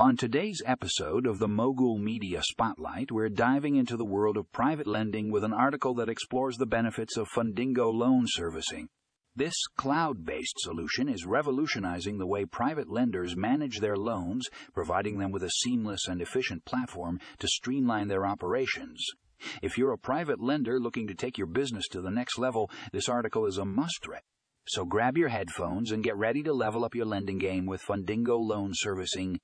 On today's episode of the Mogul Media Spotlight, we're diving into the world of private lending with an article that explores the benefits of Fundingo loan servicing. This cloud based solution is revolutionizing the way private lenders manage their loans, providing them with a seamless and efficient platform to streamline their operations. If you're a private lender looking to take your business to the next level, this article is a must read. So grab your headphones and get ready to level up your lending game with Fundingo loan servicing